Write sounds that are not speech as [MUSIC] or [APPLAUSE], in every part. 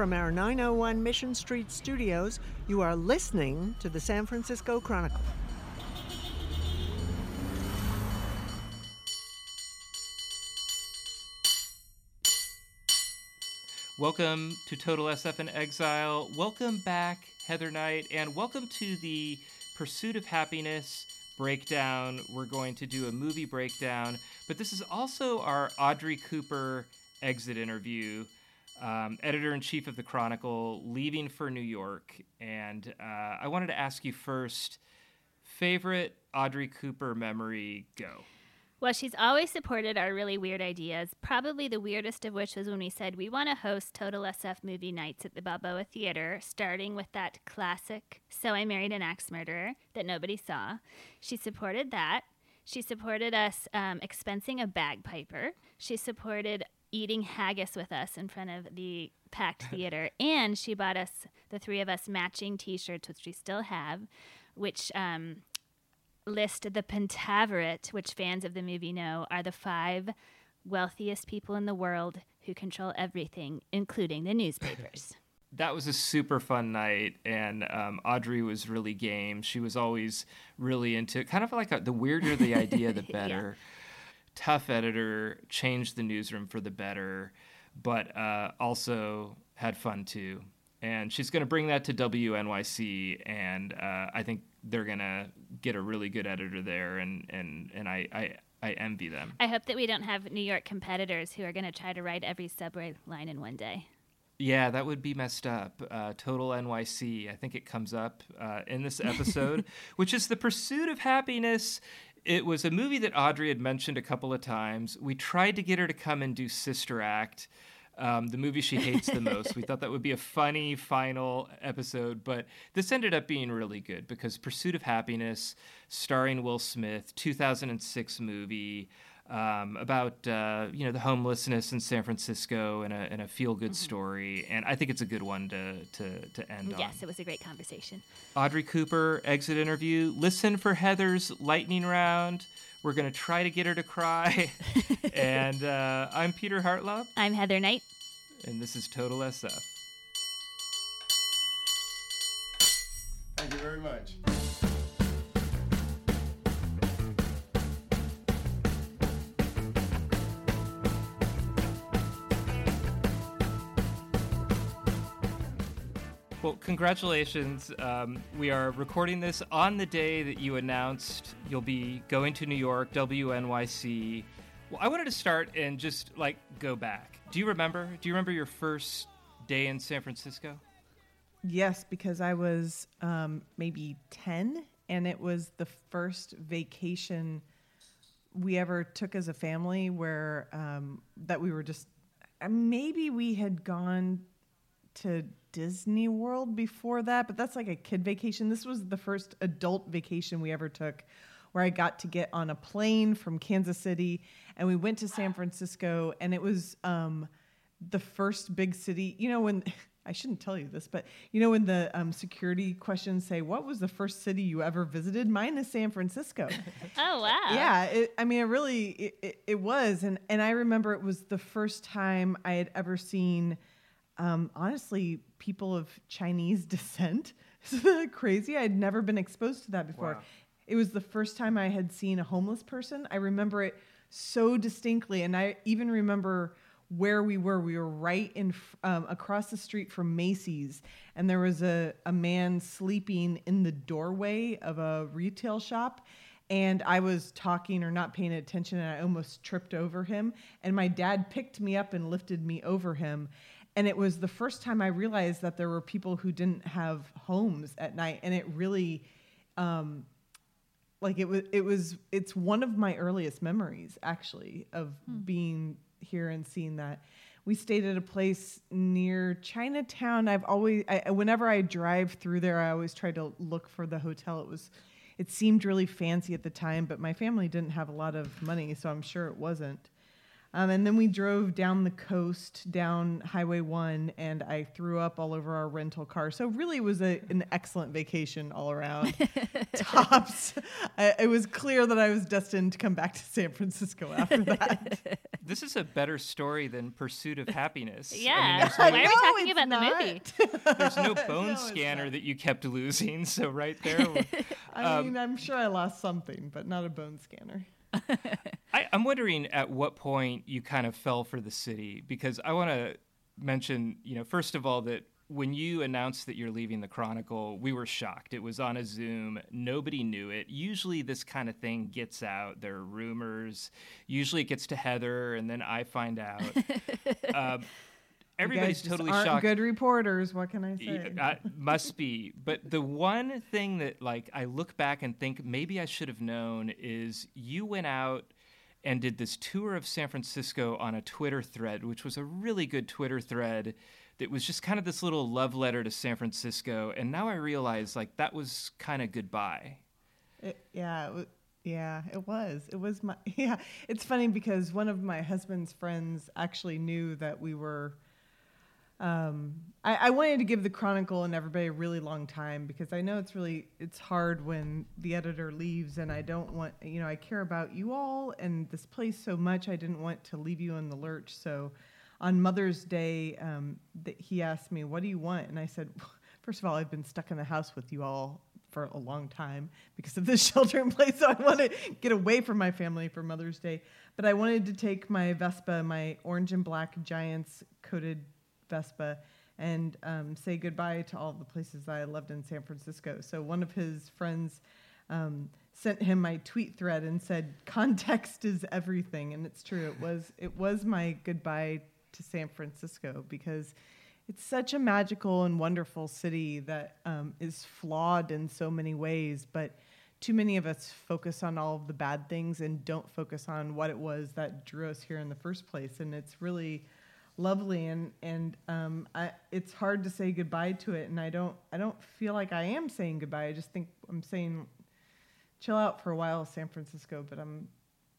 from our 901 Mission Street studios, you are listening to the San Francisco Chronicle. Welcome to Total SF in Exile. Welcome back, Heather Knight, and welcome to the Pursuit of Happyness breakdown. We're going to do a movie breakdown, but this is also our Audrey Cooper exit interview. Um, editor in chief of the Chronicle, leaving for New York. And uh, I wanted to ask you first favorite Audrey Cooper memory go? Well, she's always supported our really weird ideas. Probably the weirdest of which was when we said we want to host Total SF movie nights at the Balboa Theater, starting with that classic So I Married an Axe Murderer that nobody saw. She supported that. She supported us um, expensing a bagpiper. She supported eating haggis with us in front of the packed [LAUGHS] theater. and she bought us, the three of us, matching t shirts, which we still have, which um, list the Pentaverate, which fans of the movie know are the five wealthiest people in the world who control everything, including the newspapers. [LAUGHS] that was a super fun night, and um, Audrey was really game. She was always really into kind of like a, the weirder the idea, the [LAUGHS] better. yeah. Tough editor, changed the newsroom for the better, but uh, also had fun too. And she's going to bring that to WNYC, and uh, I think they're gonna get a really good editor there, and and and I. I I envy them. I hope that we don't have New York competitors who are going to try to ride every subway line in one day. Yeah, that would be messed up. Uh, Total NYC, I think it comes up uh, in this episode, [LAUGHS] which is The Pursuit of Happyness. It was a movie that Audrey had mentioned a couple of times. We tried to get her to come and do Sister Act um, the movie she hates the most. we [LAUGHS] thought that would be a funny final episode, but this ended up being really good because Pursuit of Happyness, starring Will Smith, 2006 movie. Um, about uh, you know the homelessness in San Francisco and a, and a feel good mm-hmm. story, and I think it's a good one to to, to end yes, on. Yes, it was a great conversation. Audrey Cooper exit interview. Listen for Heather's lightning round. We're going to try to get her to cry. [LAUGHS] and uh, I'm Peter Hartlaub. I'm Heather Knight. And this is Total SF. Thank you very much. Well, congratulations. Um, we are recording this on the day that you announced you'll be going to New York, WNYC. Well, I wanted to start and just like go back. Do you remember? Do you remember your first day in San Francisco? Yes, because I was um, maybe 10, and it was the first vacation we ever took as a family where um, that we were just uh, maybe we had gone to Disney World before that, but that's like a kid vacation. This was the first adult vacation we ever took where I got to get on a plane from Kansas City and we went to San Francisco and it was um, the first big city. You know, when [LAUGHS] I shouldn't tell you this, but you know, when the um, security questions say, What was the first city you ever visited? Mine is San Francisco. [LAUGHS] oh, wow. Yeah. It, I mean, it really, it, it, it was. And, and I remember it was the first time I had ever seen um, honestly, people of Chinese [LAUGHS] descent. Isn't [LAUGHS] crazy? I'd never been exposed to that before. Wow. It was the first time I had seen a homeless person. I remember it so distinctly, and I even remember where we were. We were right in um, across the street from Macy's, and there was a, a man sleeping in the doorway of a retail shop. And I was talking or not paying attention, and I almost tripped over him. And my dad picked me up and lifted me over him and it was the first time I realized that there were people who didn't have homes at night, and it really, um, like it was, it was, it's one of my earliest memories actually of hmm. being here and seeing that. We stayed at a place near Chinatown. I've always, I, whenever I drive through there, I always try to look for the hotel. It was, it seemed really fancy at the time, but my family didn't have a lot of money, so I'm sure it wasn't. Um, and then we drove down the coast, down Highway 1, and I threw up all over our rental car. So, really, it was a, an excellent vacation all around. [LAUGHS] Tops. I, it was clear that I was destined to come back to San Francisco after that. [LAUGHS] this is is a better story than Pursuit of Happyness. Yeah. I mean, there's Why are we talking about not. the movie? [LAUGHS] there's no bone No, scanner not. that you kept losing. So right there, I Um, mean, I'm sure I lost something, but not a bone scanner. [LAUGHS] I, I'm wondering at what point you kind of fell for the city because I want to mention, you know, first of all that when you announced that you're leaving the Chronicle, we were shocked. It was on a Zoom. Nobody knew it. Usually, this kind of thing gets out. There are rumors. Usually, it gets to Heather, and then I find out. [LAUGHS] um, everybody's totally aren't shocked. good reporters. What can I say? Uh, [LAUGHS] must be. But the one thing that like I look back and think maybe I should have known is you went out and did this tour of San Francisco on a Twitter thread, which was a really good Twitter thread that was just kind of this little love letter to San Francisco. And now I realize like that was kind of goodbye. It, yeah, it, yeah, it was. It was my [LAUGHS] yeah. It's funny because one of my husband's friends actually knew that we were. Um, I, I wanted to give the Chronicle and everybody a really long time because I know it's really it's hard when the editor leaves, and I don't want you know I care about you all and this place so much. I didn't want to leave you in the lurch. So, on Mother's Day, um, that he asked me, "What do you want?" And I said, [LAUGHS] first of all, I've been stuck in the house with you all for a long time because of this [LAUGHS] shelter in place. So I want to get away from my family for Mother's Day. But I wanted to take my Vespa, my orange and black Giants coated Vespa, and um, say goodbye to all the places I loved in San Francisco. So one of his friends um, sent him my tweet thread and said, "Context is everything," and it's true. It was it was my goodbye to San Francisco because it's such a magical and wonderful city that um, is flawed in so many ways, but too many of us focus on all of the bad things and don't focus on what it was that drew us here in the first place. And it's really lovely, and and um, I, it's hard to say goodbye to it. And I don't I don't feel like I am saying goodbye. I just think I'm saying chill out for a while, San Francisco. But I'm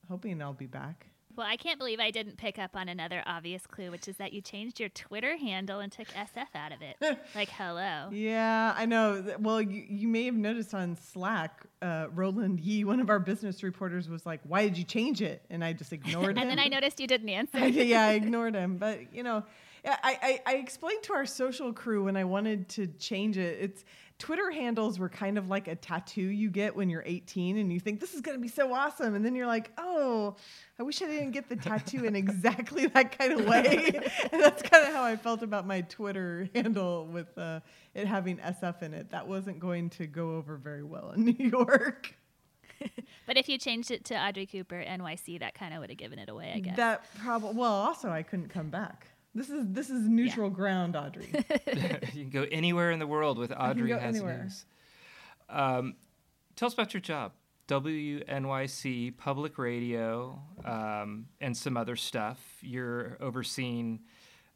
hoping I'll be back. Well, I can't believe I didn't pick up on another obvious clue, which is that you changed your Twitter handle and took SF out of it. [LAUGHS] like, hello. Yeah, I know. Well, you, you may have noticed on Slack, uh, Roland Yee, one of our business reporters, was like, "Why did you change it?" And I just [LAUGHS] ignored him. And then I noticed you didn't answer. [LAUGHS] yeah, I ignored him. But you know, I, I, I explained to our social crew when I wanted to change it. It's Twitter handles were kind of like a tattoo you get when you're 18 and you think this is going to be so awesome, and then you're like, oh, I wish I didn't get the tattoo in exactly that kind of way. [LAUGHS] and that's kind of how I felt about my Twitter handle with uh, it having SF in it. That wasn't going to go over very well in [LAUGHS] New York. [LAUGHS] But if you changed it to Audrey Cooper NYC, that kind of would have given it away, I guess. That probably well. Also, I couldn't come back. This is this is neutral ground, Audrey. [LAUGHS] [LAUGHS] you can go anywhere in the world with Audrey go has anywhere. news. Um, tell us about your job. WNYC Public Radio um, and some other stuff. You're overseeing.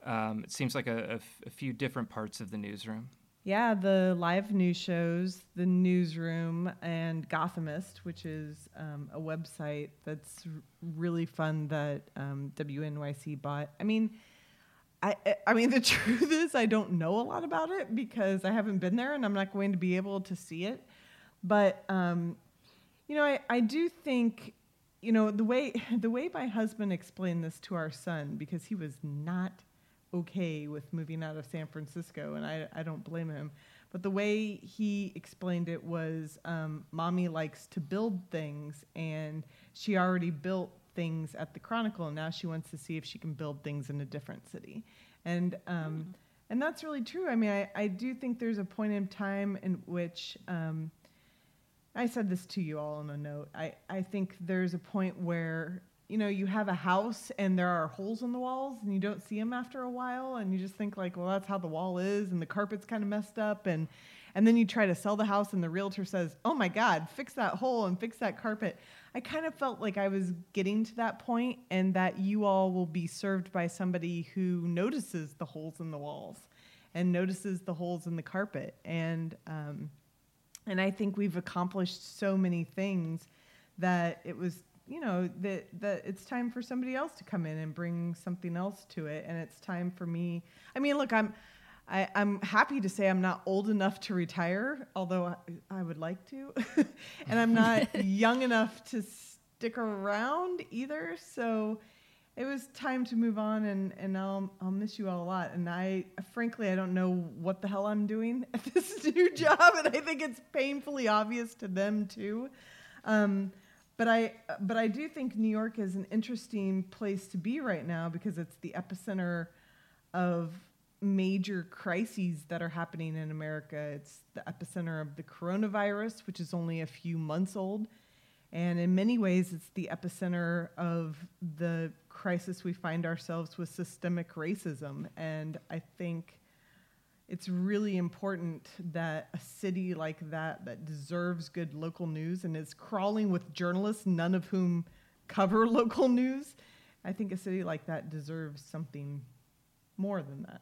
Um, it seems like a, a f- a few different parts of the newsroom. Yeah, the live news shows, the newsroom, and Gothamist, which is um, a website that's r- really fun that um, WNYC bought. I mean, I, I- mean, [LAUGHS] the truth is, I don't know a lot about it because I haven't been there, and I'm not going to be able to see it. But um, you know, I, I do think, you know, the way [LAUGHS] the way my husband explained this to our son because he was not okay with moving out of San Francisco, and I, I don't blame him. But the way he explained it was um, mommy likes to build things, and she already built things at the Chronicle, and now she wants to see if she can build things in a different city. And, um, and that's really true. I mean, I, I do think there's a point in time in which. Um, I said this to you all in a note. I, I think there's a point where, you know, you have a house and there are holes in the walls and you don't see them after a while and you just think like, well, that's how the wall is and the carpet's kind of messed up and and then you try to sell the house and the realtor says, "Oh my god, fix that hole and fix that carpet." I kind of felt like I was getting to that point and that you all will be served by somebody who notices the holes in the walls and notices the holes in the carpet. And um and I think we've accomplished so many things that it was you know that that it's time for somebody else to come in and bring something else to it. And it's time for me I mean look I'm I, I'm happy to say I'm not old enough to retire, although I, I would like to. [LAUGHS] and I'm not [LAUGHS] young enough to stick around either. So it was time to move on, and and I'll I'll miss you all a lot. And I frankly I don't know what the hell I'm doing at [LAUGHS] this new job, and I think it's painfully obvious to them too. Um, but I but I do think New York is an interesting place to be right now because it's the epicenter of major crises that are happening in America. It's the epicenter of the coronavirus, which is only a few months old. And in many ways, it's the epicenter of the crisis we find ourselves with systemic racism. And I think it's really important that a city like that, that deserves good local news and is crawling with journalists, none of whom cover [LAUGHS] local news, I think a city like that deserves something more than that.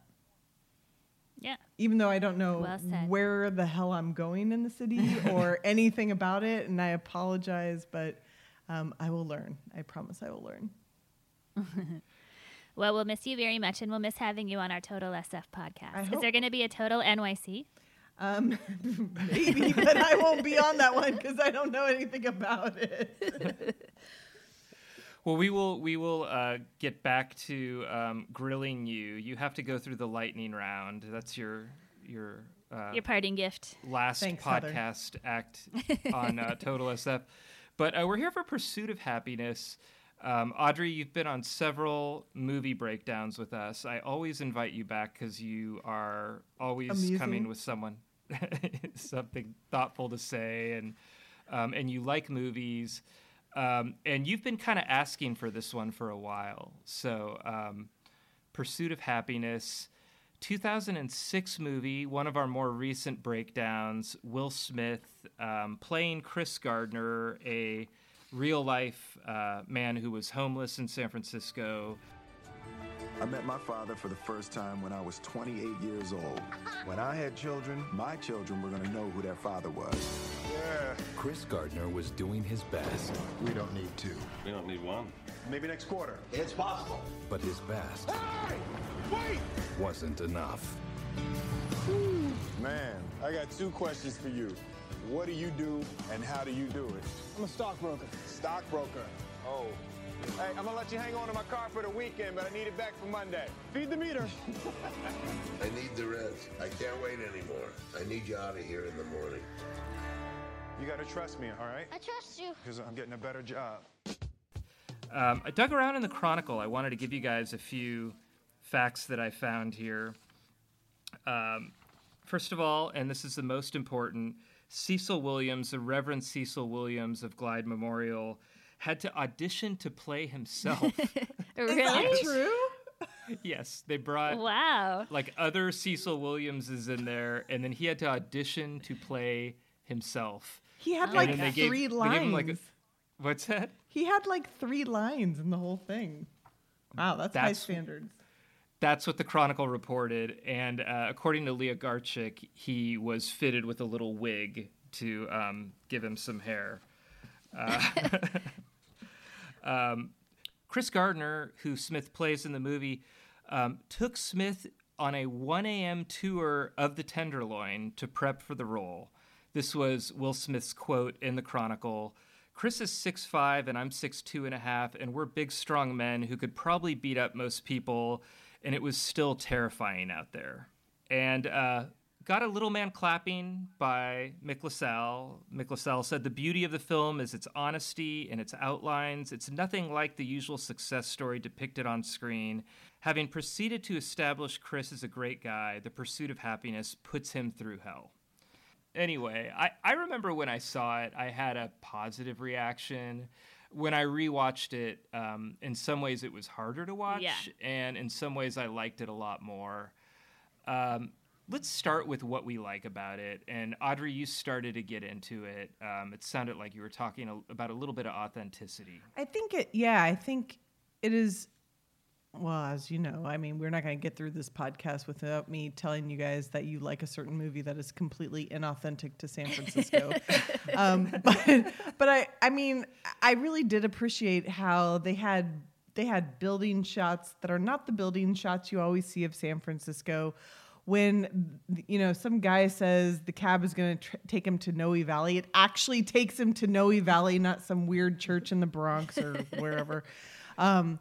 Yeah. Even though I don't know Well where the hell I'm going in the city [LAUGHS] or anything about it, and I apologize, but um, I will learn. I promise I will learn. [LAUGHS] Well, we'll miss you very much, and we'll miss having you on our Total SF podcast. I Is hope- there going to be a Total NYC? Um, [LAUGHS] maybe, but I won't be on that one because I don't know anything about it. Well, we will we will uh, get back to um, grilling you. You have to go through the lightning round. That's your your uh, Your parting gift. last Thanks, Heather. podcast act on uh, Total SF. But uh, we're here for Pursuit of Happyness. Um, Audrey, you've been on several movie breakdowns with us. I always invite you back because you are always Amusing. coming with someone [LAUGHS] something thoughtful to say, and um, and you like movies. Um, and you've been kind of asking for this one for a while. So, um, Pursuit of Happyness, 2006 movie, one of our more recent breakdowns. Will Smith um, playing Chris Gardner, a real life uh, man who was homeless in San Francisco. I met my father for the first time when I was 28 years old. When I had children, my children were going to know who their father was. Yeah, Chris Gardner was doing his best, we don't need two. We don't need one. Maybe next quarter. It's possible. but his best Hey! Wait! wasn't enough. Man, I got two questions for you. What do you do and how do you do it? I'm a stockbroker. Stockbroker. Oh. Hey, I'm gonna let you hang on to my car for the weekend, but I need it back for Monday. Feed the meter. [LAUGHS] I need the rent. I can't wait anymore. I need you out of here in the morning. You gotta trust me, all right? I trust you. Because I'm getting a better job. Um, I dug around in the Chronicle. I wanted to give you guys a few facts that I found here. Um, first of all, and this is the most important, Cecil Williams, the Reverend Cecil Williams of Glide Memorial, had to audition to play himself. [LAUGHS] Really? [LAUGHS] True? yes, they brought Wow. like other Cecil Williamses in there, and then he had to audition to play himself. He had like then they gave- three lines. gave him, like, a- What's that? he had like three lines in the whole thing. Wow, that's, high standards. That's what the Chronicle reported, and uh, according to Leah Garchik, he was fitted with a little wig to um, give him some hair. Uh, [LAUGHS] um, Chris Gardner, who Smith plays in the movie, um, took Smith on a 1 a.m. tour of the Tenderloin to prep for the role. This was Will Smith's quote in the Chronicle. Chris is 6'5 and I'm 6'2 and a half, and we're big, strong men who could probably beat up most people, and it was still terrifying out there. And uh, got a little man clapping by Mick LaSalle. Mick LaSalle said the beauty of the film is its honesty and its outlines. It's nothing like the usual success story depicted on screen. Having proceeded to establish Chris as a great guy, the pursuit of happyness puts him through hell anyway, I, I remember when I saw it, I had a positive reaction. When I rewatched it, um, in some ways it was harder to watch, Yeah. and in some ways I liked it a lot more. Um, let's start with what we like about it. And Audrey, you started to get into it. Um, it sounded like you were talking a, about a little bit of authenticity. I think it, yeah, I think it is. Well, as you know, I mean, we're not going to get through this podcast without me telling you guys that you like a certain movie that is completely inauthentic to San Francisco. [LAUGHS] um, but, but I, I mean, I really did appreciate how they had they had building shots that are not the building shots you always see of San Francisco. When you know some guy says the cab is going to tr- take him to Noe Valley, it actually takes him to Noe Valley, not some weird church in the Bronx or wherever. [LAUGHS] Um,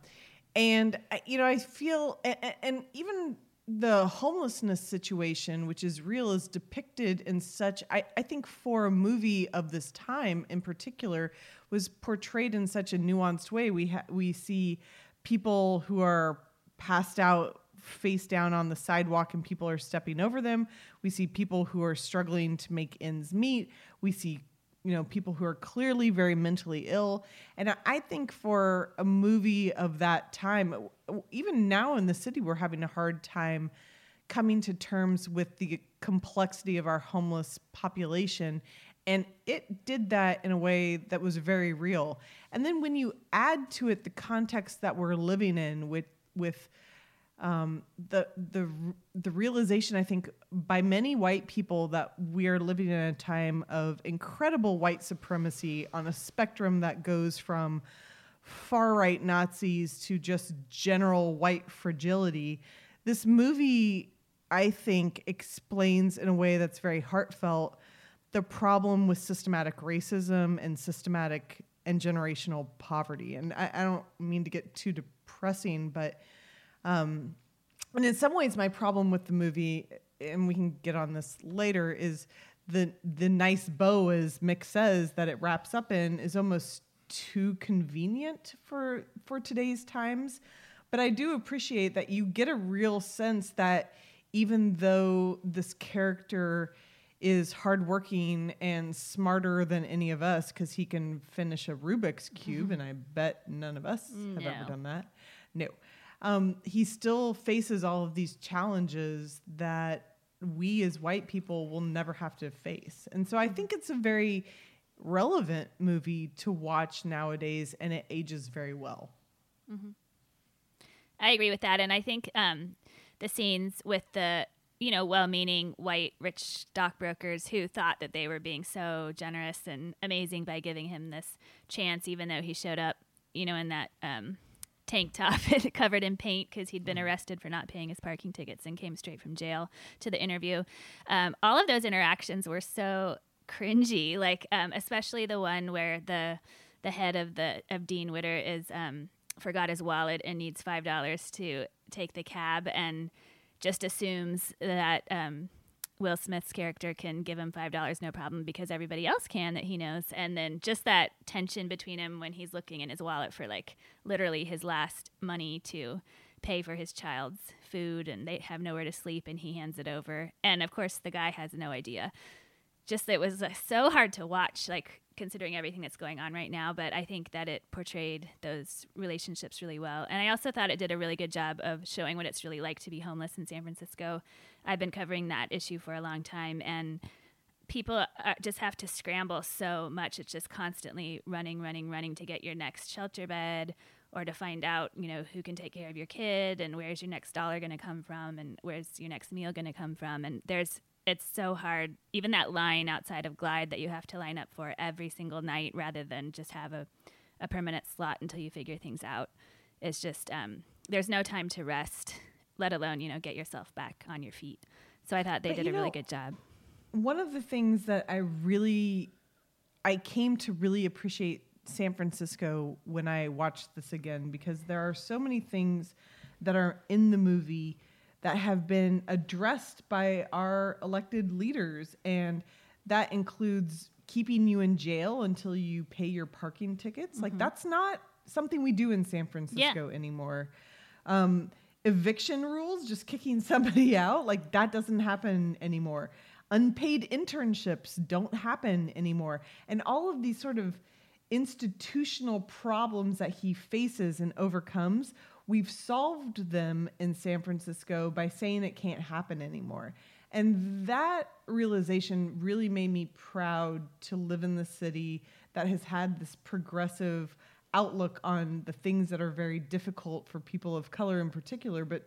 And you know, I feel, and even the homelessness situation, which is real, is depicted in such. I, I think for a movie of this time in particular, was portrayed in such a nuanced way. We ha- we see people who are passed out face down on the sidewalk and people are stepping over them. We see people who are struggling to make ends meet. We see you know people who are clearly very mentally ill. And I- think for a movie of that time even now in the city we're having a hard time coming to terms with the complexity of our homeless population. And it did that in a way that was very real. And then when you add to it the context that we're living in with with um, the the the realization I think by many white people that we are living in a time of incredible white supremacy on a spectrum that goes from far right Nazis to just general white fragility. This movie, I think, explains in a way that's very heartfelt the problem with systematic racism and systematic and generational poverty. And I, I don't mean to get too depressing, but um, and in some ways, my problem with the movie, and we can get on this later, is the the nice bow, as Mick says, that it wraps up in, is almost too convenient for for today's times. But I do appreciate that you get a real sense that even though this character is hardworking and smarter than any of us because he can finish a Rubik's cube, and I bet none of us have ever done that. No, um, he still faces all of these challenges that we as white people will never have to face, and so I think it's a very relevant movie to watch nowadays, and it ages very well. I agree with that, and I think um, the scenes with the you know well-meaning white rich stockbrokers who thought that they were being so generous and amazing by giving him this chance, even though he showed up, you know, in that um, tank top [LAUGHS] covered in paint because he'd been arrested for not paying his parking tickets and came straight from jail to the interview. Um, all of those interactions were so cringy, like um, especially the one where the the head of the of Dean Witter is um, forgot his wallet and needs five dollars to take the cab and just assumes that um, Will Smith's character can give him five dollars no problem because everybody else can that he knows, and then just that tension between him when he's looking in his wallet for like literally his last money to pay for his child's food, and they have nowhere to sleep, and he hands it over, and of course the guy has no idea. Just it was uh, so hard to watch like considering everything that's going on right now but i think that it portrayed those relationships really well. And i also thought it did a really good job of showing what it's really like to be homeless in san francisco i've been covering that issue for a long time and people uh, just have to scramble so much. It's just constantly running running running to get your next shelter bed or to find out you know who can take care of your kid and where's your next dollar going to come from and where's your next meal going to come from. And there's it's so hard. Even that line outside of glide that you have to line up for every single night rather than just have a, a permanent slot until you figure things out is just um, there's no time to rest let alone you know get yourself back on your feet. So i thought they But did a really good job. one of the things that I really I came to really appreciate San Francisco when I watched this again because there are so many things that are in the movie that have been addressed by our elected leaders and that includes keeping you in jail until you pay your parking tickets. Like that's not something we do in San Francisco anymore. Um, eviction rules, just kicking somebody [LAUGHS] out, like that doesn't happen anymore. Unpaid internships don't happen anymore. And all of these sort of institutional problems that he faces and overcomes, we've solved them in San Francisco by saying it can't happen anymore. And that realization really made me proud to live in the city that has had this progressive outlook on the things that are very difficult for people of color in particular, but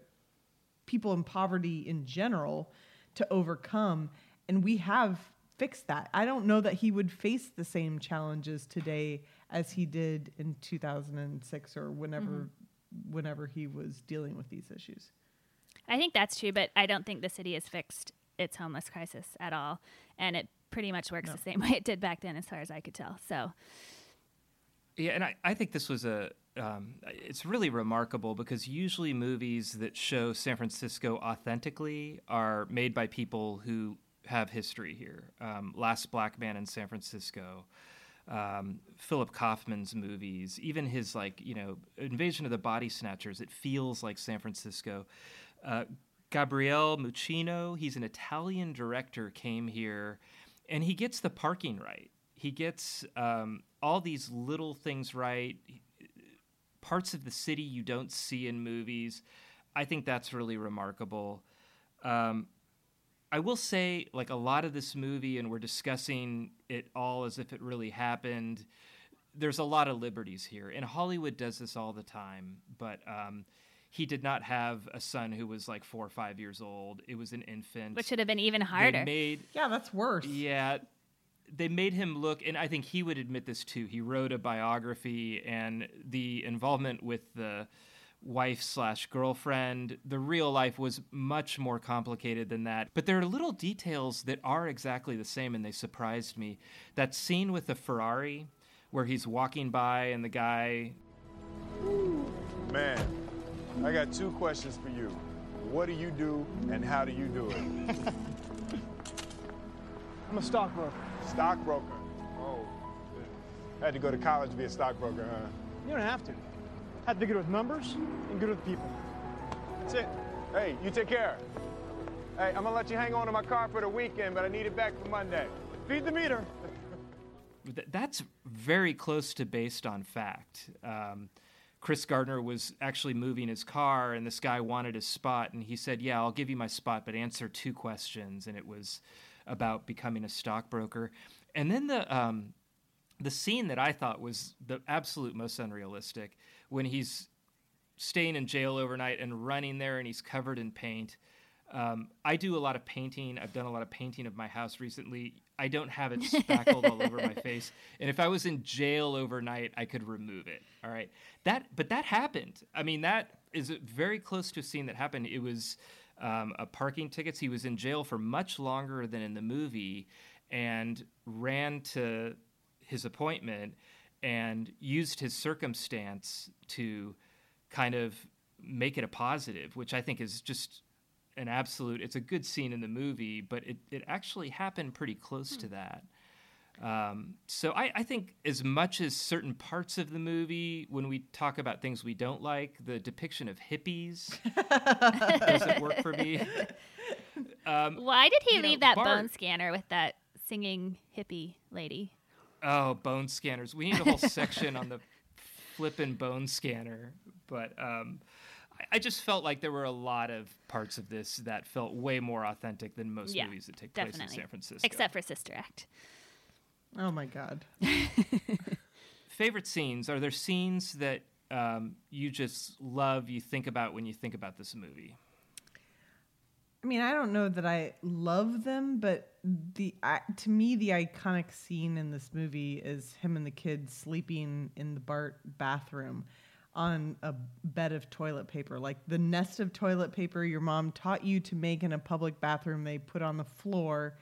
people in poverty in general to overcome. And we have fixed that. I don't know that he would face the same challenges today as he did in 2006 or whenever mm-hmm. whenever he was dealing with these issues. I think that's true, but I don't think the city has fixed its homeless crisis at all. And it pretty much works the same [LAUGHS] way it did back then, as far as I could tell. So, Yeah, and I, I think this was a um, it's really remarkable because usually movies that show San Francisco authentically are made by people who have history here. Um, Last Black Man in San Francisco, um, Philip Kaufman's movies, even his like you know Invasion of the Body Snatchers. It feels like San Francisco. Uh, Gabriele Muccino, he's an Italian director, came here, and he gets the parking right. He gets um, all these little things right parts of the city you don't see in movies. I think that's really remarkable. Um, I will say, like a lot of this movie, and we're discussing it all as if it really happened. There's a lot of liberties here, and Hollywood does this all the time. But um, he did not have a son who was like four or five years old. It was an infant, Which should have been even They harder. made Yeah, that's worse. yeah, they made him look, and I think he would admit this too. He wrote a biography, and the involvement with the wife slash girlfriend, the real life was much more complicated than that. But there are little details that are exactly the same, and they surprised me. That scene with the Ferrari, where he's walking by, and the guy Man, I got two questions for you. What do you do and how do you do it? [LAUGHS] I'm a stockbroker. Stockbroker. Oh, shit. Had to go to college to be a stockbroker, huh? You don't have to. Have to be good with numbers and good with people. That's it. Hey, you take care. Hey, I'm gonna let you hang on to my car for the weekend, but I need it back for Monday. Feed the meter. [LAUGHS] That's very close to based on fact. Um, Chris Gardner was actually moving his car, and this guy wanted his spot, and he said, "Yeah, I'll give you my spot, but answer two questions." And it was about becoming a stockbroker. And then the um, the scene that I thought was the absolute most unrealistic when he's staying in jail overnight and running there, and he's covered in paint. Um, I do a lot of painting. I've done a lot of painting of my house recently. I don't have it spackled all over my [LAUGHS] face. And if I was in jail overnight, I could remove it. All right. That, but that happened. I mean, that is very close to a scene that happened. It was um, a parking tickets. He was in jail for much longer than in the movie, and ran to his appointment and used his circumstance to kind of make it a positive, which I think is just an absolute. It's a good scene in the movie, but it, it actually happened pretty close to that. Um, so I, I think as much as certain parts of the movie, when we talk about things we don't like, the depiction of hippies [LAUGHS] doesn't work for me. Um, Why did he you know, leave that Bart- bone scanner with that singing hippie lady? Oh, bone scanners. We need a whole section on the flippin' bone scanner. But um, I, I just felt like there were a lot of parts of this that felt way more authentic than most yeah, movies that take definitely. place in San Francisco. Except for Sister Act. Oh my God. [LAUGHS] Favorite scenes? Are there scenes that um, you just love, you think about when you think about this movie? I mean, I don't know that I love them, but the I, to me the iconic scene in this movie is him and the kids sleeping in the Bart bathroom on a bed of toilet paper, like the nest of toilet paper your mom taught you to make in a public bathroom. They put on the floor,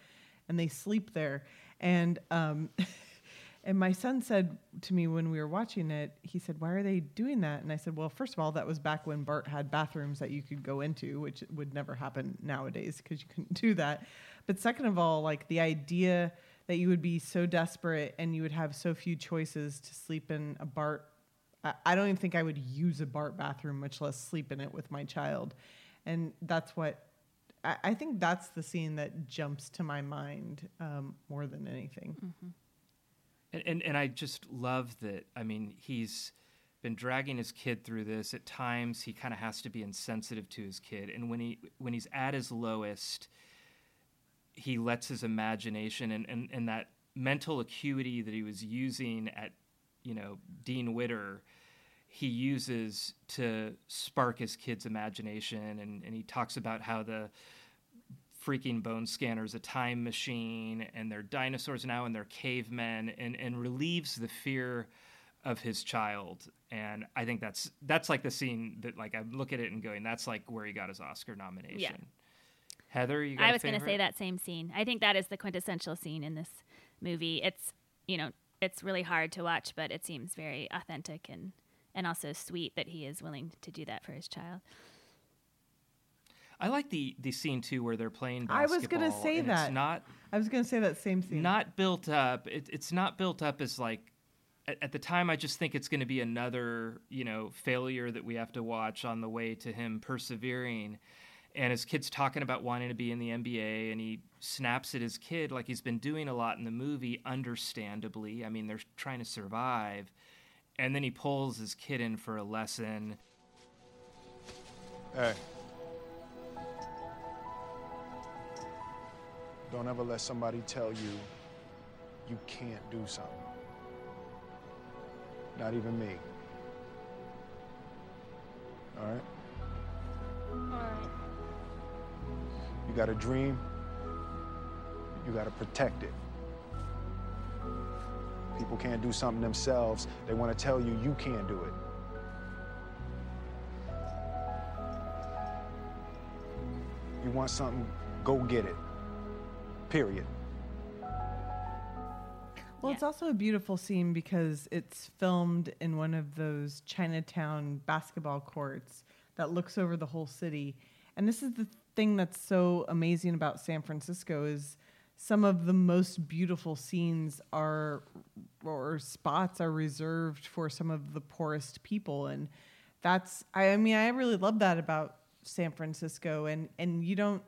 and they sleep there. And um, [LAUGHS] and my son said to me when we were watching it, he said, "Why are they doing that?" And I said, "Well, first of all, that was back when Bart had bathrooms that you could go into, which would never happen nowadays because you couldn't [LAUGHS] do that. But second of all, like the idea that you would be so desperate and you would have so few choices to sleep in a Bart. I- I don't even think I would use a Bart bathroom, much less sleep in it with my child. And that's what I, I think that's the scene that jumps to my mind um, more than anything. And, and and I just love that. I mean, he's been dragging his kid through this. At times, he kind of has to be insensitive to his kid, and when he when he's at his lowest, he lets his imagination and, and, and that mental acuity that he was using at, you know, Dean Witter, he uses to spark his kid's imagination. And, and he talks about how the freaking bone scanner is a time machine and they're dinosaurs now and they're cavemen and, and relieves the fear of his child. And I think that's that's like the scene that like I look at it and going, that's like where he got his Oscar nomination. yeah. Heather, you got I was going to say that same scene. I think that is the quintessential scene in this movie. It's, you know, it's really hard to watch, but it seems very authentic and and also sweet that he is willing to do that for his child. I like the the scene too where they're playing basketball. I was gonna say that. It's not I was gonna say that same scene. not built up. It, it's not built up as like at, at the time. I just think it's going to be another you know failure that we have to watch on the way to him persevering. And his kid's talking about wanting to be in the NBA, and he snaps at his kid like he's been doing a lot in the movie, understandably. I mean, they're trying to survive. And then he pulls his kid in for a lesson. Hey. Don't ever let somebody tell you you can't do something. Not even me. All right? Alright. You got a dream, you got to protect it. People can't do something themselves, they want to tell you you can't do it. You want something, go get it. Period. Well, it's also a beautiful scene because it's filmed in one of those Chinatown basketball courts that looks over the whole city. And this is the thing that's so amazing about San Francisco is some of the most beautiful scenes are or spots are reserved for some of the poorest people. And that's I, I mean I really love that about San Francisco. And and you don't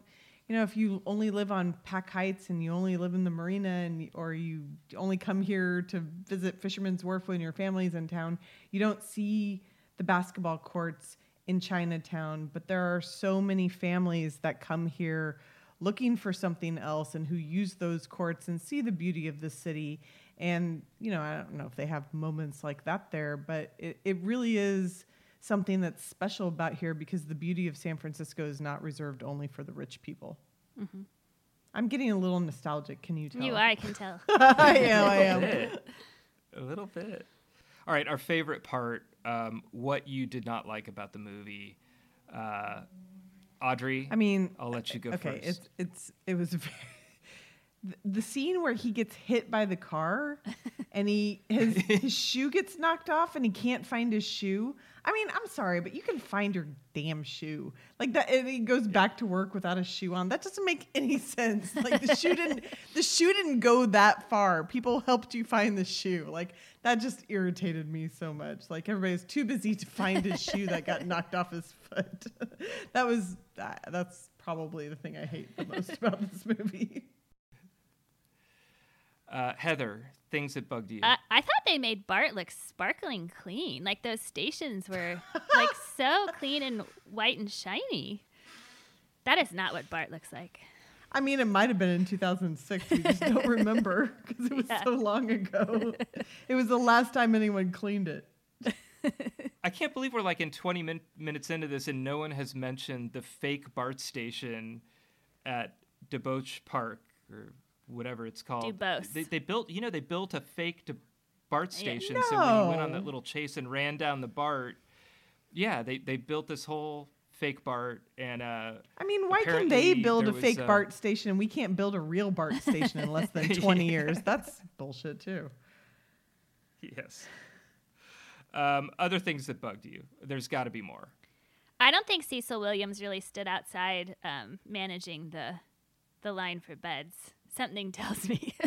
you know, if you only live on Pac Heights and you only live in the marina and or you only come here to visit Fisherman's Wharf when your family's in town, you don't see the basketball courts in Chinatown, but there are so many families that come here looking for something else and who use those courts and see the beauty of the city. And, you know, I don't know if they have moments like that there, but it, it really is something that's special about here because the beauty of San Francisco is not reserved only for the rich people. Mm-hmm. I'm getting a little nostalgic. Can you tell? You are, I can tell. [LAUGHS] I am. I A am. A little bit. All right, our favorite part, um, what you did not like about the movie. Uh, Audrey, I mean, I'll let you go okay, first. it's it's it was [LAUGHS] very, the- scene where he gets hit by the car [LAUGHS] and he his his [LAUGHS] shoe gets knocked off and he can't find his shoe. I mean, I'm sorry, but you can find your damn shoe like that. And he goes back to work without a shoe on. That doesn't make any [LAUGHS] sense. Like the shoe didn't the shoe didn't go that far. People helped you find the shoe. Like that just irritated me so much. Like everybody's too busy to find his shoe that got knocked off his foot. that was that, that's probably the thing I hate the most about this movie. Uh, Heather, things that bugged you. I, I thought they made Bart look sparkling clean. Like those stations were [LAUGHS] like so clean and white and shiny. That is not what Bart looks like. I mean, it might have been in 2006. We just don't [LAUGHS] remember because it was Yeah. so long ago. [LAUGHS] it was the last time anyone cleaned it. I can't believe we're like in 20 min- minutes into this and no one has mentioned the fake BART station at Debauch Park or whatever it's called. Duboce. They, they built, you know, they built a fake De- BART Yeah. station. So when he went on that little chase and ran down the BART, yeah, they, they built this whole fake BART and uh, I mean, why can they build there a was, fake uh, BART station and we can't build a real BART [LAUGHS] station in less than 20 years? That's bullshit, too. yes. Um, other things that bugged you. There's got to be more. I don't think Cecil Williams really stood outside um, managing the the line for beds. Something tells me. [LAUGHS]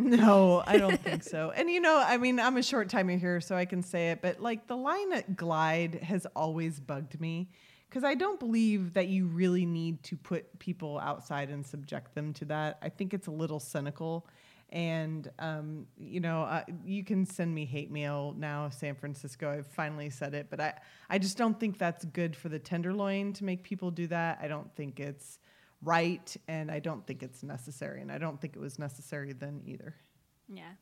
No, I don't think so. And you know, I mean, I'm a short timer here, so I can say it, but like the line at Glide has always bugged me because I don't believe that you really need to put people outside and subject them to that. I think it's a little cynical. And, um, you know, uh, you can send me hate mail now, San Francisco. I've finally said it, but I, I just don't think that's good for the Tenderloin to make people do that. I don't think it's right, and I don't think it's necessary. And I don't think it was necessary then either. yeah.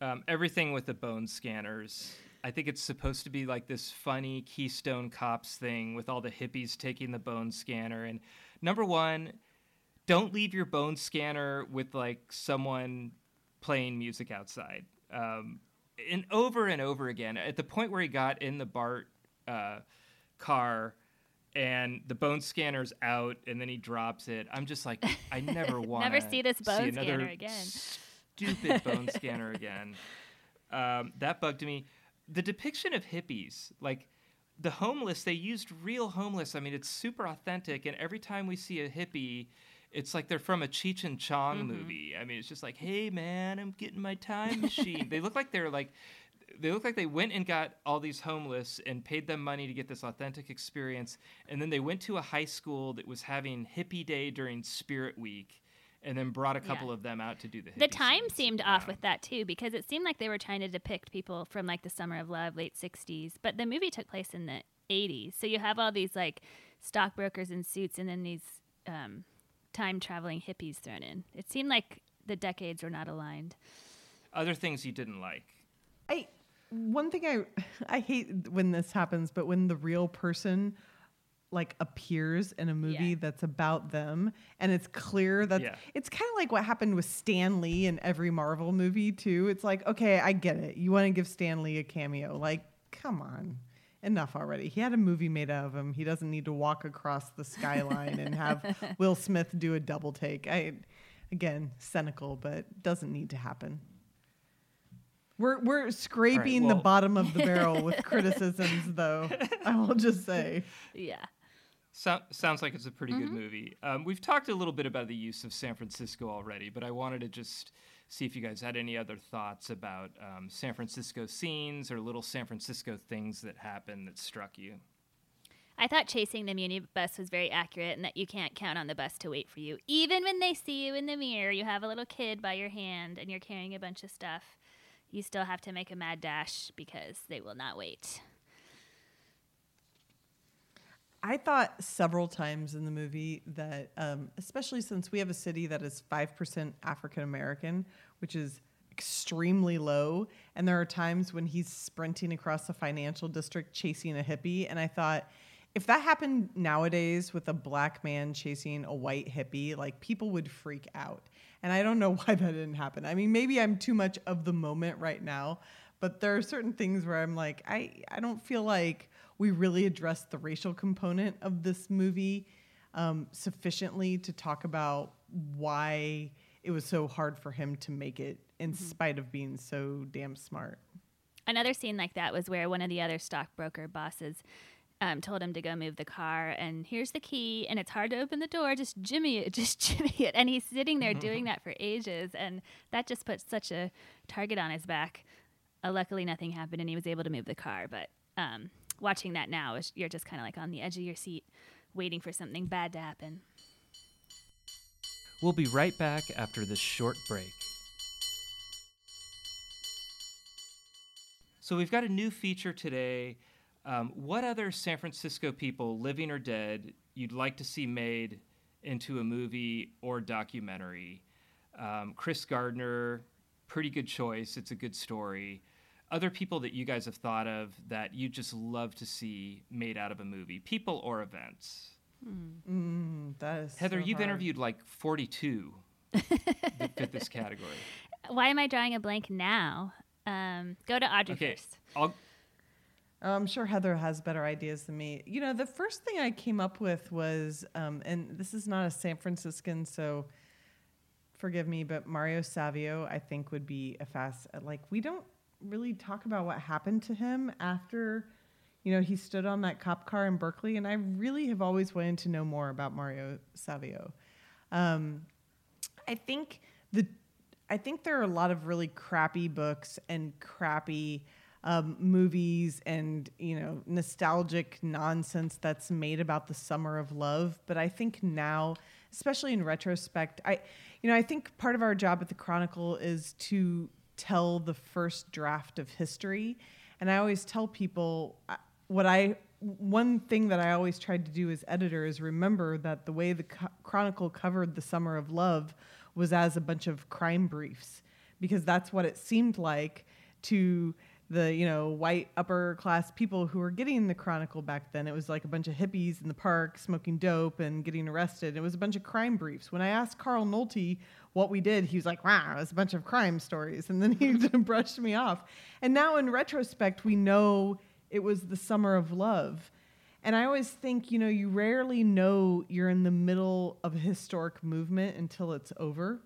um, everything with the bone scanners. I think it's supposed to be like this funny Keystone Cops thing with all the hippies taking the bone scanner. And number one, don't leave your bone scanner with like someone playing music outside. Um, and over and over again, at the point where he got in the BART uh, car and the bone scanner's out and then he drops it, I'm just like, I never want [LAUGHS] to. Never see this bone scanner another again. Stupid bone scanner again. [LAUGHS] Um, that bugged me. the depiction of hippies, like the homeless, they used real homeless. I mean, it's super authentic. And every time we see a hippie, it's like they're from a Cheech and Chong Mm-hmm. movie. I mean, it's just like, hey man, I'm getting my time machine. they look like they're like, they look like they went and got all these homeless and paid them money to get this authentic experience, and then they went to a high school that was having hippie day during Spirit Week, and then brought a couple Yeah. of them out to do the. The time scenes. seemed off with that too, because it seemed like they were trying to depict people from like the summer of love, late '60s, but the movie took place in the '80s, so you have all these like stockbrokers in suits, and then these um, time traveling hippies thrown in. It seemed like the decades were not aligned. Other things you didn't like. I one thing I [LAUGHS] I hate when this happens, but when the real person like appears in a movie Yeah. that's about them and it's clear that Yeah. it's kind of like what happened with Stan Lee in every Marvel movie too. It's like, okay, I get it. You want to give Stan Lee a cameo. Like, come on. Enough already. He had a movie made out of him. He doesn't need to walk across the skyline and have [LAUGHS] Will Smith do a double take. I again, cynical, but doesn't need to happen. We're we're scraping the well- [LAUGHS] bottom of the barrel with criticisms, though. I will just say. Yeah. So, sounds like it's a pretty good movie. Um, we've talked a little bit about the use of San Francisco already, but I wanted to just see if you guys had any other thoughts about um, San Francisco scenes or little San Francisco things that happened that struck you. I thought chasing the muni bus was very accurate and that you can't count on the bus to wait for you. Even when they see you in the mirror, you have a little kid by your hand and you're carrying a bunch of stuff. You still have to make a mad dash because they will not wait. I thought several times in the movie that, um, especially since we have a city that is 5% African American, which is extremely low, and there are times when he's sprinting across the financial district chasing a hippie, and I thought, if that happened nowadays with a black man chasing a white hippie, like people would freak out. And I don't know [LAUGHS] why that didn't happen. I mean, maybe I'm too much of the moment right now, but there are certain things where I'm like, I, I don't feel like we really addressed the racial component of this movie um, sufficiently to talk about why it was so hard for him to make it in spite of being so damn smart. Another scene like that was where one of the other stockbroker bosses um, told him to go move the car, and here's the key, and it's hard to open the door. Just jimmy it, [LAUGHS] just jimmy it, and he's sitting there doing that for ages, and that just put such a target on his back. Uh, luckily, nothing happened, and he was able to move the car. But um, watching that now, is you're just kind of like on the edge of your seat, waiting for something bad to happen. We'll be right back after this short break. So, we've got a new feature today. Um, what other San Francisco people, living or dead, you'd like to see made into a movie or documentary? Um, Chris Gardner, pretty good choice. It's a good story. Other people that you guys have thought of that you just love to see made out of a movie, people or events? Mm, that is Heather, so you've hard. interviewed like 42 that fit this [LAUGHS] category. Why am I drawing a blank now? Um, go to Audrey Okay, first. I'll, I'm sure Heather has better ideas than me. You know, the first thing I came up with was, um, and this is not a San Franciscan, so forgive me, but Mario Savio, I think, would be a fast. Like, we don't really talk about what happened to him after, you know, he stood on that cop car in Berkeley, and I really have always wanted to know more about Mario Savio. Um, I think the I think there are a lot of really crappy books and crappy um, movies and you know nostalgic nonsense that's made about the summer of love. But I think now, especially in retrospect, I you know I think part of our job at the Chronicle is to tell the first draft of history, and I always tell people uh, what I one thing that I always tried to do as editor is remember that the way the co- Chronicle covered the summer of love was as a bunch of crime briefs because that's what it seemed like to the you know white upper class people who were getting the chronicle back then. It was like a bunch of hippies in the park smoking dope and getting arrested. It was a bunch of crime briefs. When i asked carl nolte what we did he was like wow it was a bunch of crime stories. And then he [LAUGHS] brushed me off. And now in retrospect we know it was the summer of love. And I always think, you know, you rarely know you're in the middle of a historic movement until it's over.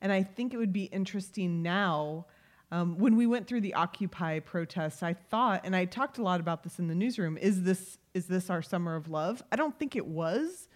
And I think it would be interesting now Um, when we went through the Occupy protests, I thought, and I talked a lot about this in the newsroom, is this is this our summer of love? I don't think it was,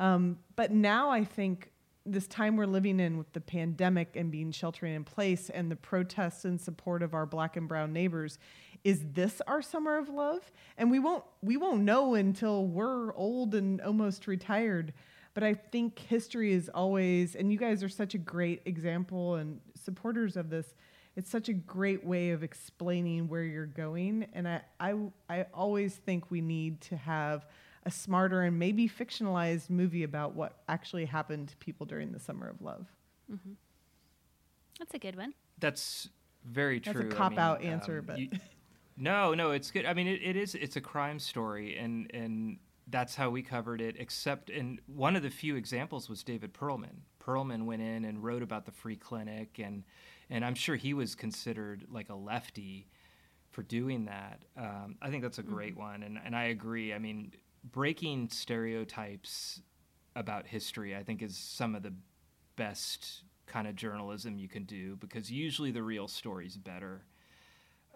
um, but now I think this time we're living in with the pandemic and being sheltering in place and the protests in support of our black and brown neighbors is this our summer of love? And we won't we won't know until we're old and almost retired. But i think history is always and you guys are such a great example and supporters of this it's such a great way of explaining where you're going and i i, I always think we need to have a smarter and maybe fictionalized movie about what actually happened to people during the summer of love. Mm-hmm. That's a good one. That's very true. That's a cop out answer, um, but you, [LAUGHS] no, no, it's good. I mean, it, it is. It's a crime story, and and that's how we covered it. Except, and one of the few examples was David Perlman. Perlman went in and wrote about the free clinic, and and I'm sure he was considered like a lefty for doing that. Um, I think that's a great mm-hmm. one, and and I agree. I mean, breaking stereotypes about history, I think, is some of the best kind of journalism you can do because usually the real story's better.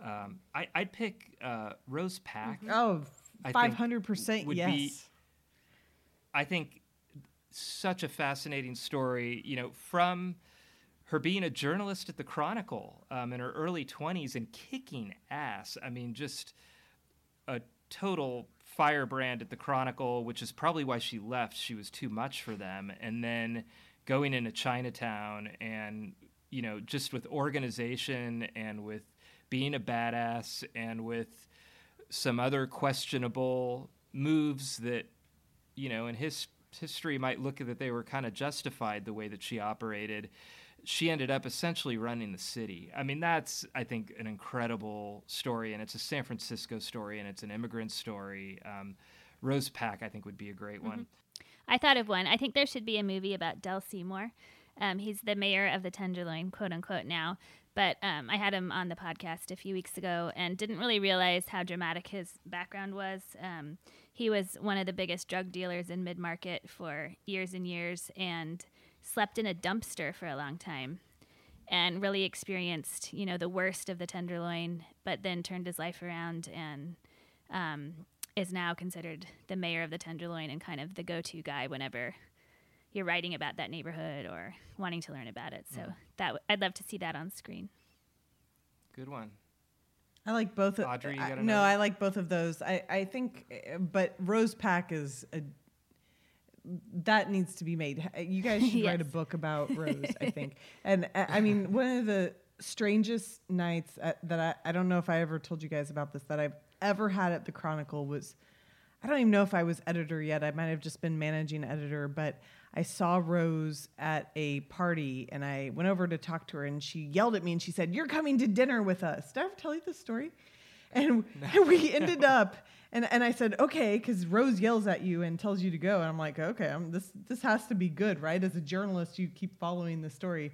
Um, I, would pick uh, Rose Pak. Mm-hmm. Oh, 500% yes. Be, I think such a fascinating story, you know, from her being a journalist at the Chronicle um, in her early 20s and kicking ass. I mean, just a total firebrand at the Chronicle, which is probably why she left. She was too much for them. And then going into Chinatown and, you know, just with organization and with being a badass and with some other questionable moves that, you know, in his history might look at that they were kind of justified the way that she operated she ended up essentially running the city. I mean, that's I think an incredible story, and it's a San Francisco story, and it's an immigrant story. Um, Rose Pak, I think, would be a great one. Mm-hmm. I thought of one. I think there should be a movie about Del Seymour. Um, he's the mayor of the Tenderloin, quote unquote, now. But um, I had him on the podcast a few weeks ago and didn't really realize how dramatic his background was. Um, he was one of the biggest drug dealers in mid market for years and years, and slept in a dumpster for a long time and really experienced, you know, the worst of the tenderloin, but then turned his life around and um, is now considered the mayor of the tenderloin and kind of the go-to guy whenever you're writing about that neighborhood or wanting to learn about it. So yeah. that w- I'd love to see that on screen. Good one. I like both. Of, Audrey, I, no, I like both of those. I, I think, eh, but Rose Pak is a that needs to be made. You guys [LAUGHS] should yes. write a book about [LAUGHS] Rose, I think. And uh, I mean, one of the strangest nights at, that I, I don't know if I ever told you guys about this that I've ever had at the Chronicle was I don't even know if I was editor yet. I might have just been managing editor, but I saw Rose at a party and I went over to talk to her and she yelled at me and she said, You're coming to dinner with us. Did I ever tell you this story? And, [LAUGHS] no. and we ended up and and I said, okay, because Rose yells at you and tells you to go, and I'm like, okay, I'm, this this has to be good, right? As a journalist, you keep following the story,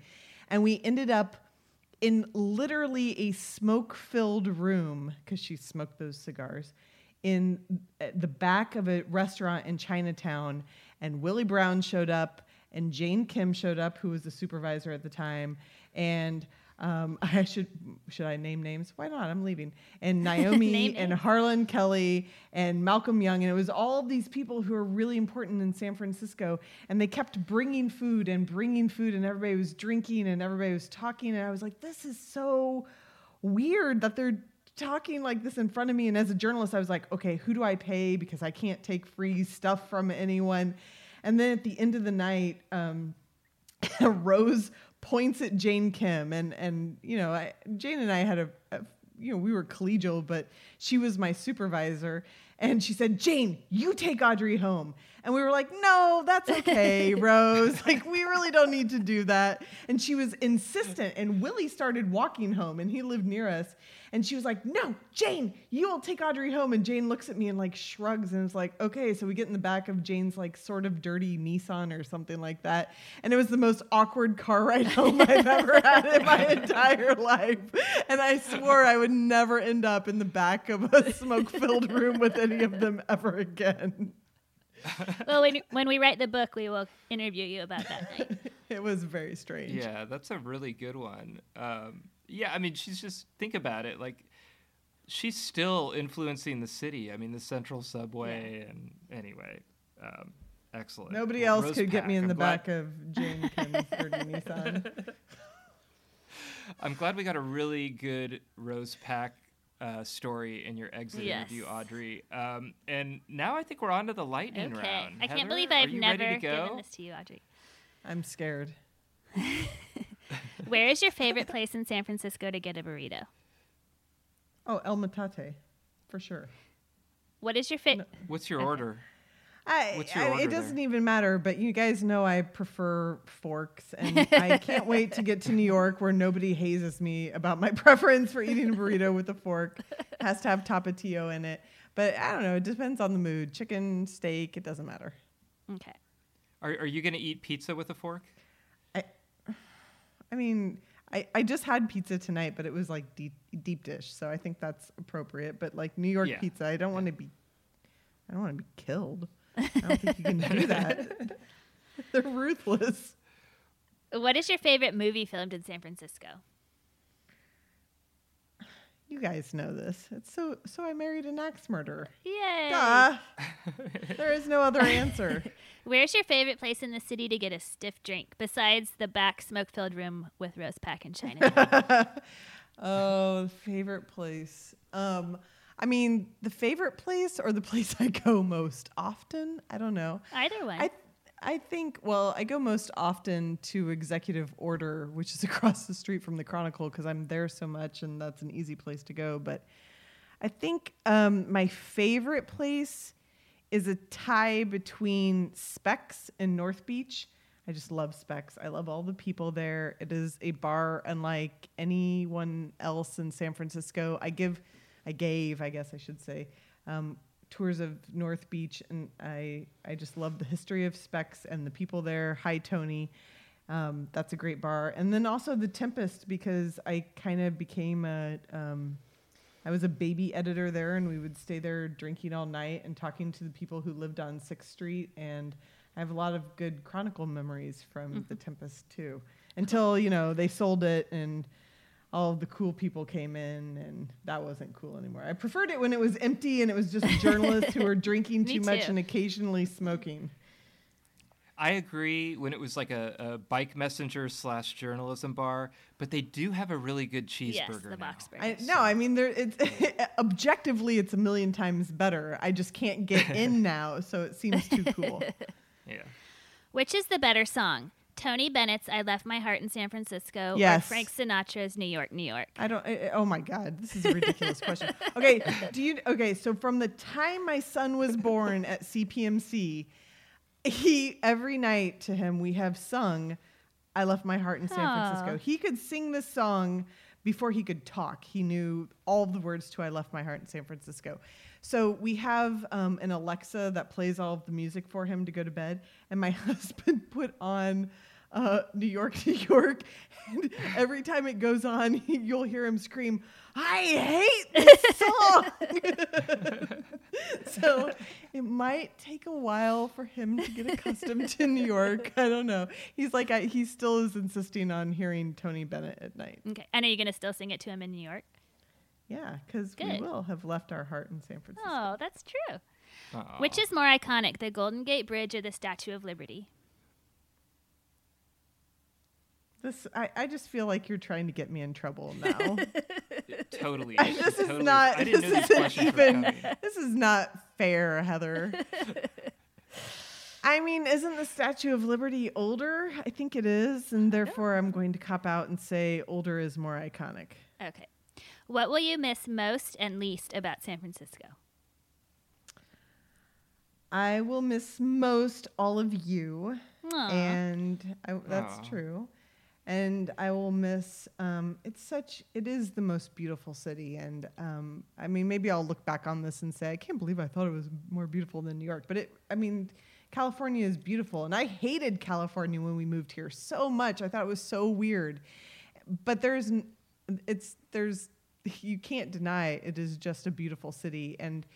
and we ended up in literally a smoke-filled room because she smoked those cigars in uh, the back of a restaurant in Chinatown, and Willie Brown showed up, and Jane Kim showed up, who was the supervisor at the time, and um, [LAUGHS] I should should I name names? Why not? I'm leaving. And [LAUGHS] Naomi and Harlan Kelly and Malcolm Yeung, and it was all these people who are really important in San Francisco. And they kept bringing food and bringing food, and everybody was drinking and everybody was talking. And I was like, this is so weird that they're talking like this in front of me. And as a journalist, I was like, okay, who do I pay because I can't take free stuff from anyone. And then at the end of the night. Um, [LAUGHS] Rose points at Jane Kim, and and you know, I, Jane and I had a, a, you know, we were collegial, but she was my supervisor, and she said, "Jane, you take Audrey home." And we were like, "No, that's okay, [LAUGHS] Rose. like we really don't need to do that." And she was insistent, and Willie started walking home, and he lived near us, and she was like, No, Jane, you will take Audrey home. And Jane looks at me and like shrugs and is like, Okay. So we get in the back of Jane's like sort of dirty Nissan or something like that. And it was the most awkward car ride home I've [LAUGHS] ever had in my entire life. And I swore I would never end up in the back of a smoke filled room with any of them ever again. [LAUGHS] well, when, when we write the book, we will interview you about that night. [LAUGHS] it was very strange. Yeah, that's a really good one. Um, Yeah, I mean, she's just think about it. Like, she's still influencing the city. I mean, the Central Subway, and anyway, um, excellent. Nobody Well, else Rose could get me in I'm the glad- back of Jane Kim's dirty [LAUGHS] Nissan. I'm glad we got a really good Rose Pak uh, story in your exit Yes. interview, Audrey. Um, and now I think we're on to the lightning Okay. round. I can't believe I've never ready given this to you, Audrey. I'm scared. [LAUGHS] Where is your favorite place in San Francisco to get a burrito? Oh, El Metate, for sure. What is your favorite? What's your order? I, What's your I- order it doesn't there? even matter, but you guys know I prefer forks, and [LAUGHS] I can't wait to get to New York where nobody hazes me about my [LAUGHS] preference for eating a burrito with a fork. It [LAUGHS] Has to have tapatio in it, but I don't know. It depends on the mood. Chicken, steak, it doesn't matter. Okay. Are, are you going to eat pizza with a fork? I mean, I, I just had pizza tonight, but it was like deep deep dish, so I think that's appropriate. But like New York Yeah. pizza, I don't want to be, I don't want to be killed. I don't think you can do that. [LAUGHS] They're ruthless. What is your favorite movie filmed in San Francisco? You guys know this. It's so so. I married an axe murderer. Yay! Duh. there is no other answer. [LAUGHS] Where's your favorite place in the city to get a stiff drink besides the back smoke-filled room with Rose Pak and China? [LAUGHS] oh, favorite place. Um, I mean, the favorite place or the [LAUGHS] place I go most often. I don't know. Either way. I I think well, I go most often to Executive Order, which is [LAUGHS] across the street from the Chronicle, because I'm there so much, and that's an easy place to go. But I think um, my favorite place is a tie between Specs and North Beach. I just love Specs. I love all the people there. It is a bar unlike anyone else in San Francisco. I give, I gave, I guess I should say, um, tours of North Beach, and I I just love the history of Specs and the people there. Hi Tony, um, that's a great bar, and then also the Tempest because I kind of became a um, I was a baby editor there, and we would stay there drinking all night and talking to the people who lived on Sixth Street. And I have a lot of good Chronicle memories from the Tempest too. Until you know they sold it, and all the cool people came in, and that wasn't cool anymore. I preferred it when it was empty and it was just [LAUGHS] journalists who were drinking Me too much and occasionally smoking. I agree when it was like a, a bike messenger slash journalism bar, but they do have a really good cheeseburger yes, the now. box burger. I, no, I mean, there. It's [LAUGHS] objectively, it's a million times better. I just can't get in [LAUGHS] now, so it seems too cool. Yeah. Which is the better song? Tony Bennett's "I Left My Heart in San Francisco" or Yes. Frank Sinatra's "New York, New York"? I don't. I, I- oh my God, this is a ridiculous question. [LAUGHS] Okay, do you? Okay, so from the time my son was born at CPMC, he every night to him we have sung "I Left My Heart in San Francisco." He could sing this song before he could talk. He knew all the words to "I Left My Heart in San Francisco." So we have um, an Alexa that plays all of the music for him to go to bed, and my [LAUGHS] husband put on uh, New York, [LAUGHS] New York, and every time it goes on, [LAUGHS] you'll hear him scream, "I hate this [LAUGHS] song." so it might take a while for him to get accustomed to New York. I don't know. He's like, I, he still is insisting on hearing Tony Bennett at night. Okay, and are you going to still sing it to him in New York? Yeah, because we will have left our heart in San Francisco. Oh, that's true. Aw. Which is more iconic, the Golden Gate Bridge or the Statue of Liberty? This, I, I just feel like you're trying to get me in trouble now. [LAUGHS] totally. this is totally. not. I didn't this isn't even. This is not fair, Heather. [LAUGHS] I mean, isn't the Statue of Liberty older? I think it is, and therefore I'm going to cop out and say older is more iconic. Okay. What will you miss most and least about San Francisco? I will miss most all of you, Aw. and I, that's Aw. true. And I will miss. Um, it's such. It is the most beautiful city, and um, I mean, maybe I'll look back on this and say, I can't believe I thought it was more beautiful than New York. But it. I mean, California is beautiful, and I hated California when we moved here so much. I thought it was so weird. But there's, it's there's, you can't deny it is just a beautiful city, and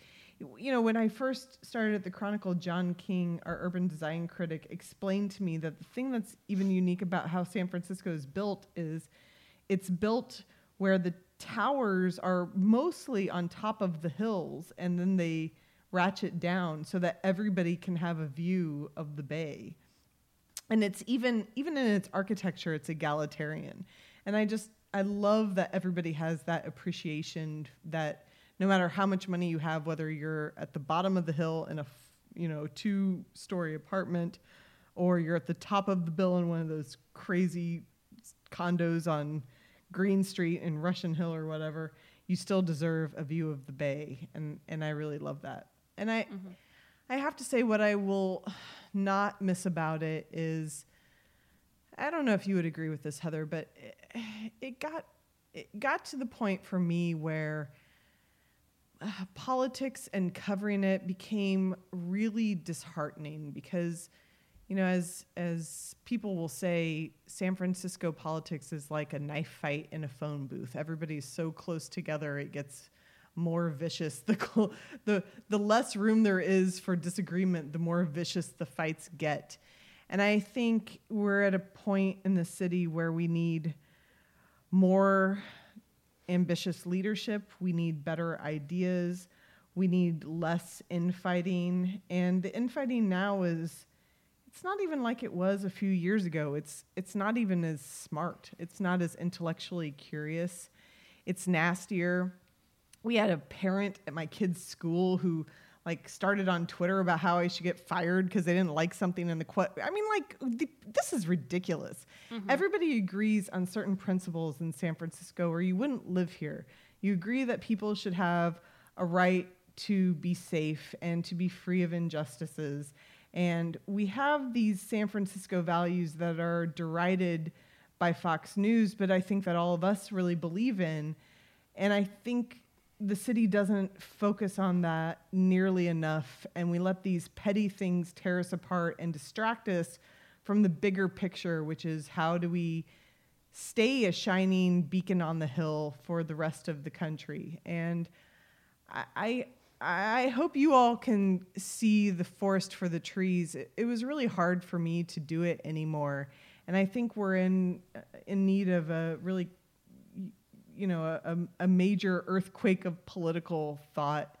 you know, when I first started at the Chronicle, John King, our urban design critic, explained to me that the thing that's even unique about how San Francisco is built is it's built where the towers are mostly on top of the hills and then they ratchet down so that everybody can have a view of the bay. And it's even even in its architecture it's egalitarian. And I just I love that everybody has that appreciation that no matter how much money you have whether you're at the bottom of the hill in a you know two story apartment or you're at the top of the bill in one of those crazy condos on Green Street in Russian Hill or whatever, you still deserve a view of the bay, and and I really love that. And I, mm-hmm. I have to say, what I will not miss about it is, I don't know if you would agree with this, Heather, but it, it got it got to the point for me where politics and covering it became really disheartening because you know as as people will say San Francisco politics is like a knife fight in a phone booth. Everybody's so close together it gets more vicious. [LAUGHS] The cl- the the less room there is for disagreement the more vicious the fights get. And i think we're at a point in the city where we need more ambitious leadership. We need better ideas. We need less infighting. And the infighting now is it's not even like it was a few years ago. It's it's not even as smart. It's not as intellectually curious. It's nastier. We had a parent at my kid's school who like started on Twitter about how I should get fired because they didn't like something in the quote. I mean, like the, this is ridiculous. Mm-hmm. Everybody agrees on certain principles in San Francisco, or you wouldn't live here. You agree that people should have a right to be safe and to be free of injustices. And we have these San Francisco values that are derided by Fox News, but I think that all of us really believe in. And I think the city doesn't focus on that nearly enough, and we let these petty things tear us apart and distract us from the bigger picture, which is how do we stay a shining beacon on the hill for the rest of the country? And I, I I hope you all can see the forest for the trees. It, it was really hard for me to do it anymore, and I think we're in in need of a really you know a, a major earthquake of political thought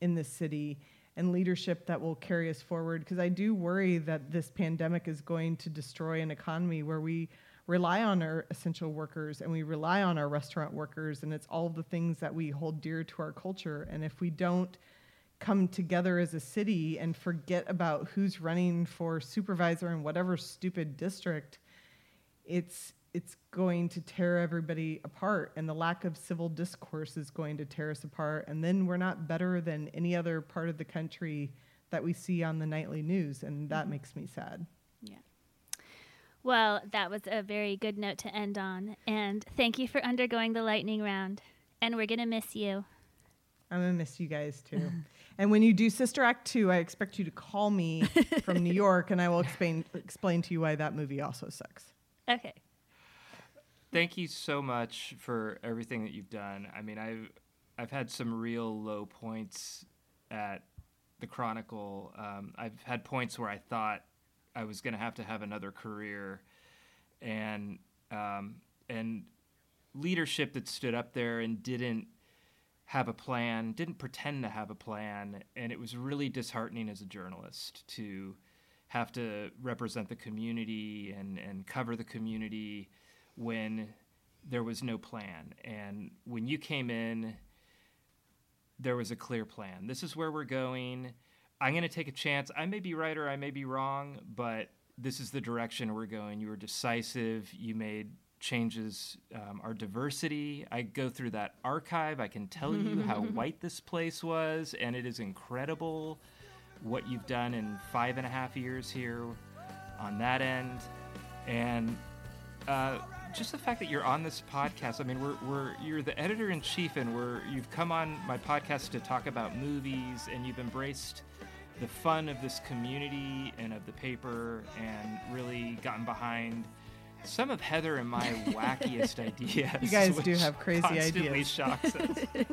in the city and leadership that will carry us forward. Because i do worry that this pandemic is going to destroy an economy where we rely on our essential workers and we rely on our restaurant workers and it's all the things that we hold dear to our culture. And if we don't come together as a city and forget about who's running for supervisor in whatever stupid district it's it's going to tear everybody apart and the lack of civil discourse is going to tear us apart and then we're not better than any other part of the country that we see on the nightly news and that mm-hmm. makes me sad Yeah. Well, that was a very good note to end on. And thank you for undergoing the lightning round. And we're going to miss you. i'm gonna miss you guys too [LAUGHS] and when you do sister act 2 i expect you to call me from new [LAUGHS] york and i will explain explain to you why that movie also sucks Okay. Thank you so much for everything that you've done. I mean, I've I've had some real low points at the Chronicle. Um, I've had points where I thought I was going to have to have another career, and um, and leadership that stood up there and didn't have a plan, didn't pretend to have a plan, and it was really disheartening as a journalist to have to represent the community and, and cover the community when there was no plan. And when you came in, there was a clear plan. This is where we're going. I'm going to take a chance. I may be right or I may be wrong, but this is the direction we're going. You were decisive. You made changes um, our diversity. I go through that archive. I can tell you how [LAUGHS] white this place was, and it is incredible what you've done in five and a half years here on that end. And uh, just the fact that you're on this podcast. I mean, we're, we're you're the editor in chief, and we're you've come on my podcast to talk about movies, and you've embraced the fun of this community and of the paper, and really gotten behind some of Heather and my [LAUGHS] wackiest ideas. You guys do have crazy constantly ideas. Shocks us. [LAUGHS]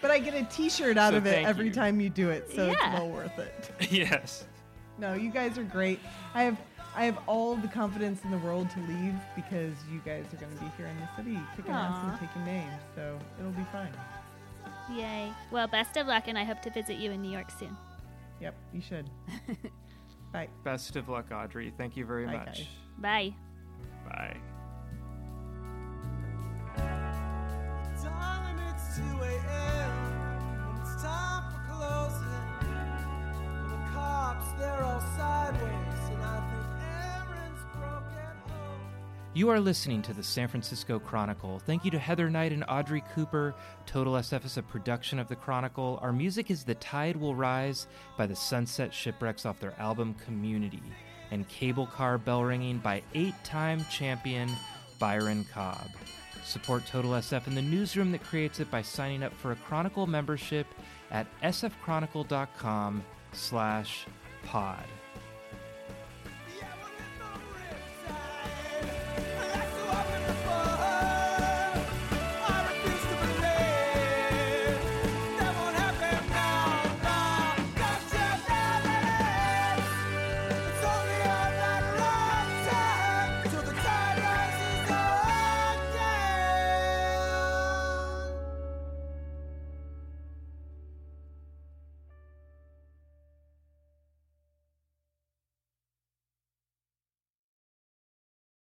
but i get a t-shirt out So of it every you. time you do it so it's well worth it [LAUGHS] yes. No, you guys are great. I have I have all the confidence in the world to leave because you guys are going to be here in the city kicking ass and taking names. So it'll be fine. Yay. Well, best of luck, and I hope to visit you in New York soon. Yep, you should. [LAUGHS] Bye. Best of luck, Audrey. Thank you very Bye, much. guys. Bye. Bye. Darling, You are listening to the San Francisco Chronicle. Thank you to Heather Knight and Audrey Cooper. Total SF is a production of the Chronicle. Our music is The Tide Will Rise by the Sunset Shipwrecks off their album Community, and Cable Car Bell Ringing by eight time champion Byron Cobb. Support Total SF in the newsroom that creates it by signing up for a Chronicle membership at sfchronicle.com slash pod.